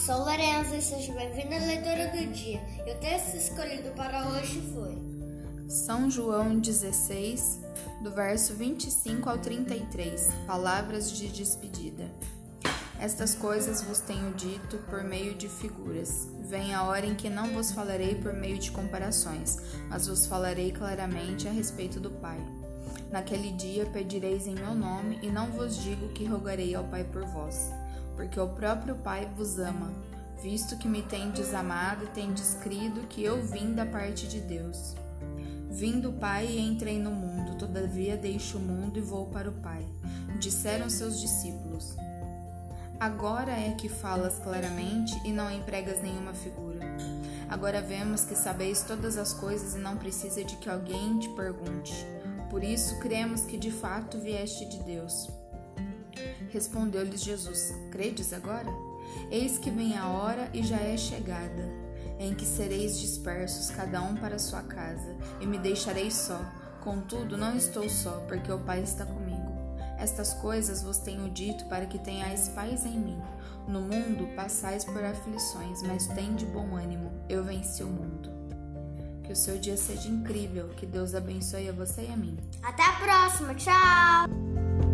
sou Lorenza e seja bem-vindo à leitura do dia. E o texto escolhido para hoje foi São João 16, do verso 25 ao 33, palavras de despedida. Estas coisas vos tenho dito por meio de figuras. Vem a hora em que não vos falarei por meio de comparações, mas vos falarei claramente a respeito do Pai. Naquele dia pedireis em meu nome, e não vos digo que rogarei ao Pai por vós, porque o próprio Pai vos ama, visto que me tendes amado e tendes crido que eu vim da parte de Deus. Vim do Pai e entrei no mundo, todavia deixo o mundo e vou para o Pai. Disseram seus discípulos. Agora é que falas claramente e não empregas nenhuma figura. Agora vemos que sabeis todas as coisas e não precisa de que alguém te pergunte. Por isso cremos que de fato vieste de Deus. Respondeu-lhes Jesus: Credes agora? Eis que vem a hora e já é chegada, em que sereis dispersos, cada um para sua casa, e me deixareis só. Contudo, não estou só, porque o Pai está comigo. Estas coisas vos tenho dito para que tenhais paz em mim. No mundo passais por aflições, mas tende bom ânimo. Eu venci o mundo. Que o seu dia seja incrível. Que Deus abençoe a você e a mim. Até a próxima. Tchau!